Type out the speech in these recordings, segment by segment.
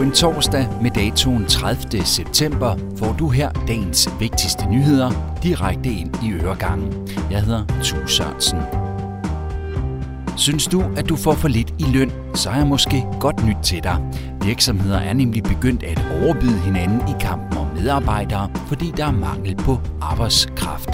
På en torsdag med datoen 30. september får du her dagens vigtigste nyheder direkte ind i øregangen. Jeg hedder Tue Sørensen. Synes du, at du får for lidt i løn, så er jeg måske godt nyt til dig. Virksomheder er nemlig begyndt at overbyde hinanden i kampen om medarbejdere, fordi der er mangel på arbejdskraft.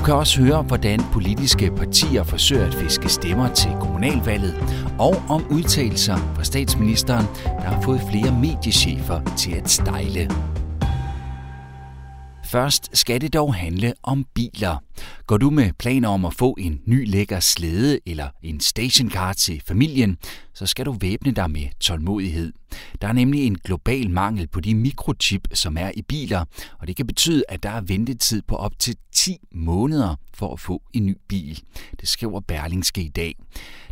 Du kan også høre, hvordan politiske partier forsøger at fiske stemmer til kommunalvalget, og om udtalelser fra statsministeren, der har fået flere mediechefer til at stejle. Først skal det dog handle om biler. Går du med planer om at få en ny lækker slæde eller en stationcar til familien, så skal du væbne dig med tålmodighed. Der er nemlig en global mangel på de mikrochip, som er i biler, og det kan betyde, at der er ventetid på op til 10 måneder for at få en ny bil. Det skriver Berlingske i dag.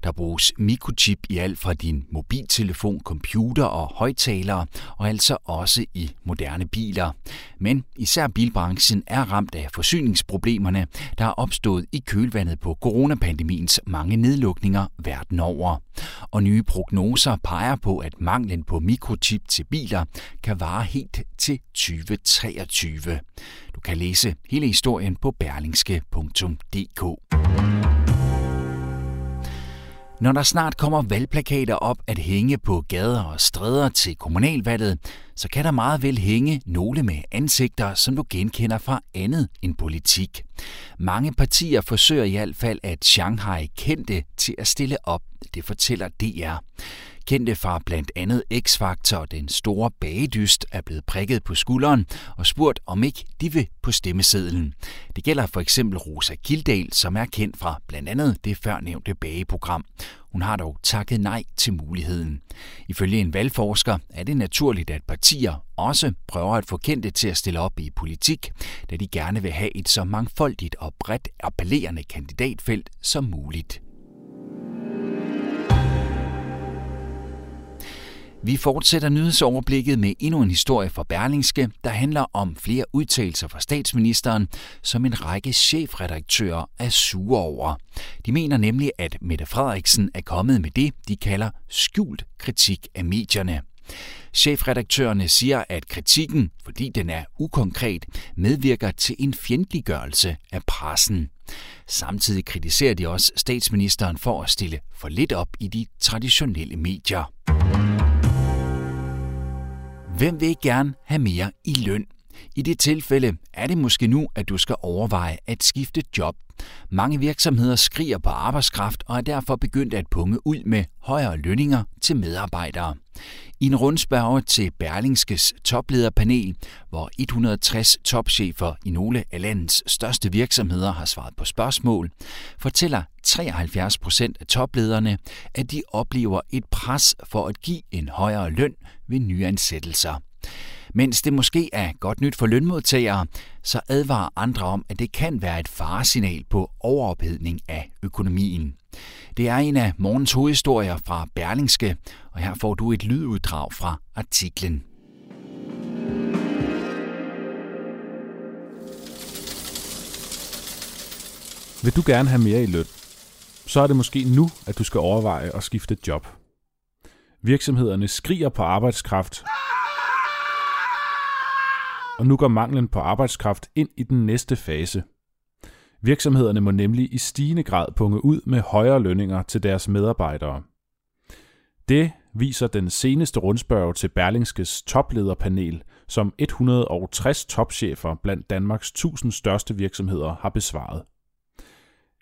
Der bruges mikrochip i alt fra din mobiltelefon, computer og højtalere, og altså også i moderne biler. Men især bilbranchen er ramt af forsyningsproblemerne, der er opstået i kølvandet på coronapandemiens mange nedlukninger verden over. Og nye prognoser peger på, at manglen på mikrochip til biler kan vare helt til 2023. Du kan læse hele historien på berlingske.dk. Når der snart kommer valgplakater op at hænge på gader og stræder til kommunalvalget, så kan der meget vel hænge nogle med ansigter, som du genkender fra andet end politik. Mange partier forsøger i hvert fald at Shanghai kendte til at stille op, det fortæller DR. Kendte fra blandt andet X-Factor og den store bagedyst er blevet prikket på skulderen og spurgt, om ikke de vil på stemmesedlen. Det gælder for eksempel Rosa Kildal, som er kendt fra blandt andet det førnævnte bageprogram. Hun har dog takket nej til muligheden. Ifølge en valgforsker er det naturligt, at partier også prøver at få kendte til at stille op i politik, da de gerne vil have et så mangfoldigt og bredt appellerende kandidatfelt som muligt. Vi fortsætter nyhedsoverblikket med endnu en historie fra Berlingske, der handler om flere udtalelser fra statsministeren, som en række chefredaktører er sure over. De mener nemlig, at Mette Frederiksen er kommet med det, de kalder skjult kritik af medierne. Chefredaktørerne siger, at kritikken, fordi den er ukonkret, medvirker til en fjendtliggørelse af pressen. Samtidig kritiserer de også statsministeren for at stille for lidt op i de traditionelle medier. Hvem vil gerne have mere i løn? I det tilfælde er det måske nu, at du skal overveje at skifte job. Mange virksomheder skriger på arbejdskraft og er derfor begyndt at punge ud med højere lønninger til medarbejdere. I en rundspørge til Berlingskes toplederpanel, hvor 160 topchefer i nogle af landets største virksomheder har svaret på spørgsmål, fortæller 73 procent af toplederne, at de oplever et pres for at give en højere løn ved nyansættelser. Mens det måske er godt nyt for lønmodtagere, så advarer andre om, at det kan være et faresignal på overophedning af økonomien. Det er en af morgens hovedhistorier fra Berlingske, og her får du et lyduddrag fra artiklen. Vil du gerne have mere i løn? Så er det måske nu, at du skal overveje at skifte job. Virksomhederne skriger på arbejdskraft, og nu går manglen på arbejdskraft ind i den næste fase. Virksomhederne må nemlig i stigende grad punge ud med højere lønninger til deres medarbejdere. Det viser den seneste rundspørg til Berlingskes toplederpanel, som 160 topchefer blandt Danmarks 1000 største virksomheder har besvaret.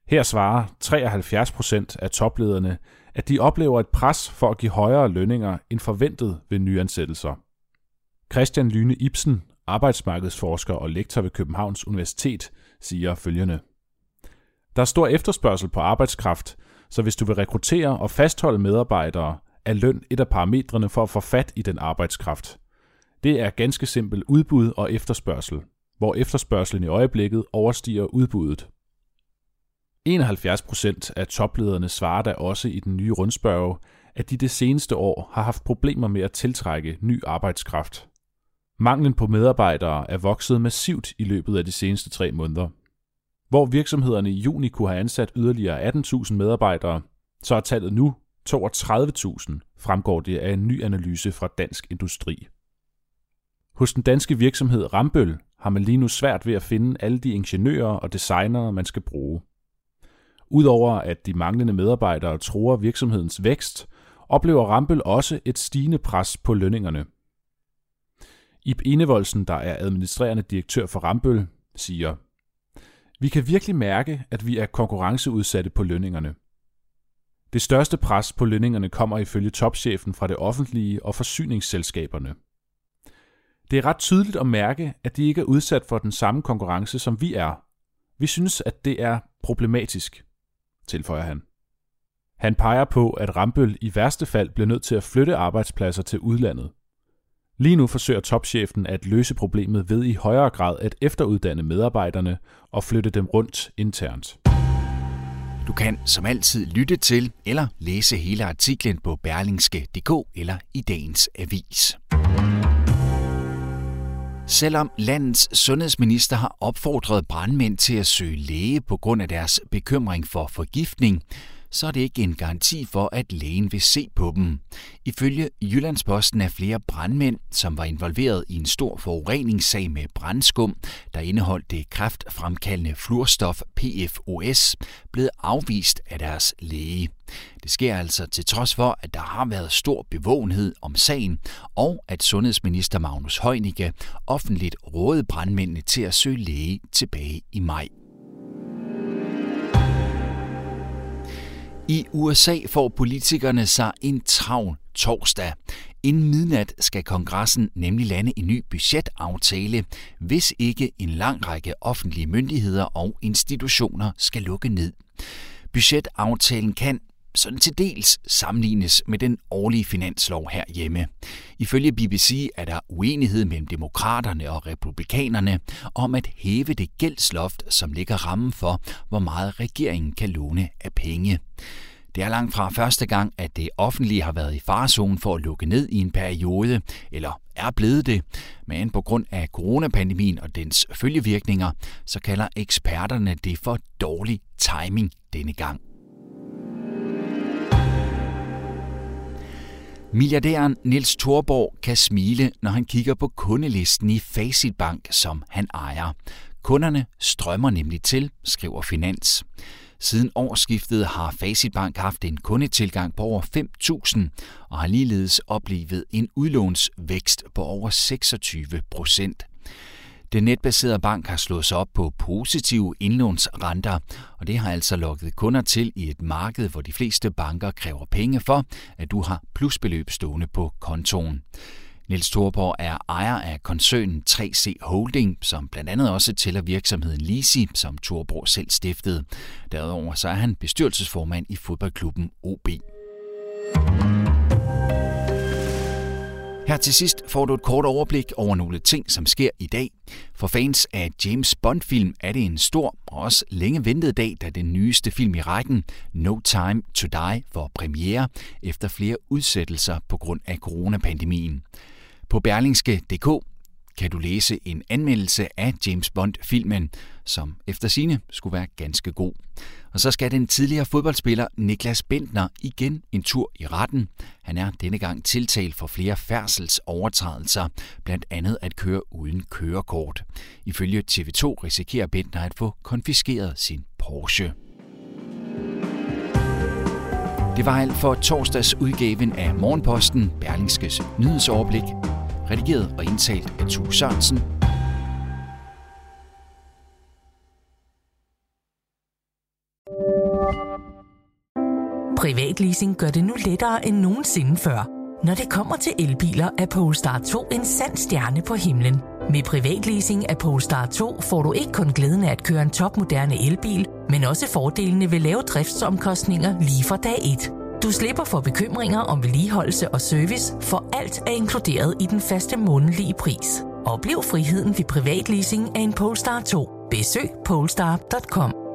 Her svarer 73 procent af toplederne, at de oplever et pres for at give højere lønninger end forventet ved nyansættelser. Christian Lyne Ibsen, arbejdsmarkedsforsker og lektor ved Københavns Universitet, siger følgende. Der er stor efterspørgsel på arbejdskraft, så hvis du vil rekruttere og fastholde medarbejdere, er løn et af parametrene for at få fat i den arbejdskraft. Det er ganske simpelt udbud og efterspørgsel, hvor efterspørgselen i øjeblikket overstiger udbuddet. 71 procent af toplederne svarer da også i den nye rundspørge, at de det seneste år har haft problemer med at tiltrække ny arbejdskraft. Manglen på medarbejdere er vokset massivt i løbet af de seneste tre måneder. Hvor virksomhederne i juni kunne have ansat yderligere 18.000 medarbejdere, så er tallet nu 32.000, fremgår det af en ny analyse fra Dansk Industri. Hos den danske virksomhed Rambøl har man lige nu svært ved at finde alle de ingeniører og designere, man skal bruge. Udover at de manglende medarbejdere tror virksomhedens vækst, oplever Rambøl også et stigende pres på lønningerne. Ib Enevoldsen, der er administrerende direktør for Rambøl, siger, Vi kan virkelig mærke, at vi er konkurrenceudsatte på lønningerne. Det største pres på lønningerne kommer ifølge topchefen fra det offentlige og forsyningsselskaberne. Det er ret tydeligt at mærke, at de ikke er udsat for den samme konkurrence, som vi er. Vi synes, at det er problematisk, tilføjer han. Han peger på, at Rambøl i værste fald bliver nødt til at flytte arbejdspladser til udlandet. Lige nu forsøger topchefen at løse problemet ved i højere grad at efteruddanne medarbejderne og flytte dem rundt internt. Du kan som altid lytte til eller læse hele artiklen på berlingske.dk eller i dagens avis. Selvom landets sundhedsminister har opfordret brandmænd til at søge læge på grund af deres bekymring for forgiftning, så er det ikke en garanti for, at lægen vil se på dem. Ifølge Jyllandsposten er flere brandmænd, som var involveret i en stor forureningssag med brandskum, der indeholdt det kraftfremkaldende fluorstof PFOS, blevet afvist af deres læge. Det sker altså til trods for, at der har været stor bevågenhed om sagen, og at sundhedsminister Magnus Heunicke offentligt rådede brandmændene til at søge læge tilbage i maj. I USA får politikerne sig en travl torsdag. Inden midnat skal kongressen nemlig lande en ny budgetaftale, hvis ikke en lang række offentlige myndigheder og institutioner skal lukke ned. Budgetaftalen kan sådan til dels sammenlignes med den årlige finanslov herhjemme. Ifølge BBC er der uenighed mellem demokraterne og republikanerne om at hæve det gældsloft, som ligger rammen for, hvor meget regeringen kan låne af penge. Det er langt fra første gang, at det offentlige har været i farezonen for at lukke ned i en periode, eller er blevet det. Men på grund af coronapandemien og dens følgevirkninger, så kalder eksperterne det for dårlig timing denne gang. Milliardæren Niels Thorborg kan smile, når han kigger på kundelisten i Facitbank, som han ejer. Kunderne strømmer nemlig til, skriver Finans. Siden årsskiftet har Facitbank haft en kundetilgang på over 5.000 og har ligeledes oplevet en udlånsvækst på over 26 procent. Den netbaserede bank har slået sig op på positive indlånsrenter, og det har altså lukket kunder til i et marked, hvor de fleste banker kræver penge for, at du har plusbeløb stående på kontoen. Niels Thorborg er ejer af koncernen 3C Holding, som blandt andet også tæller virksomheden Lisi, som Thorborg selv stiftede. Derudover så er han bestyrelsesformand i fodboldklubben OB. Her til sidst får du et kort overblik over nogle ting, som sker i dag. For fans af James Bond-film er det en stor og også længe ventet dag, da den nyeste film i rækken, No Time to Die, får premiere efter flere udsættelser på grund af coronapandemien. På berlingske.dk kan du læse en anmeldelse af James Bond-filmen, som efter sine skulle være ganske god. Og så skal den tidligere fodboldspiller Niklas Bentner igen en tur i retten. Han er denne gang tiltalt for flere færdselsovertrædelser, blandt andet at køre uden kørekort. Ifølge TV2 risikerer Bentner at få konfiskeret sin Porsche. Det var alt for torsdags udgaven af Morgenposten, Berlingskes nyhedsoverblik. Redigeret og indtalt af Tue Sørensen. Privatleasing gør det nu lettere end nogensinde før. Når det kommer til elbiler, er Polestar 2 en sand stjerne på himlen. Med privatleasing af Polestar 2 får du ikke kun glæden af at køre en topmoderne elbil, men også fordelene ved lave driftsomkostninger lige fra dag 1. Du slipper for bekymringer om vedligeholdelse og service, for alt er inkluderet i den faste månedlige pris. Oplev friheden ved privatleasing af en Polestar 2. Besøg polestar.com.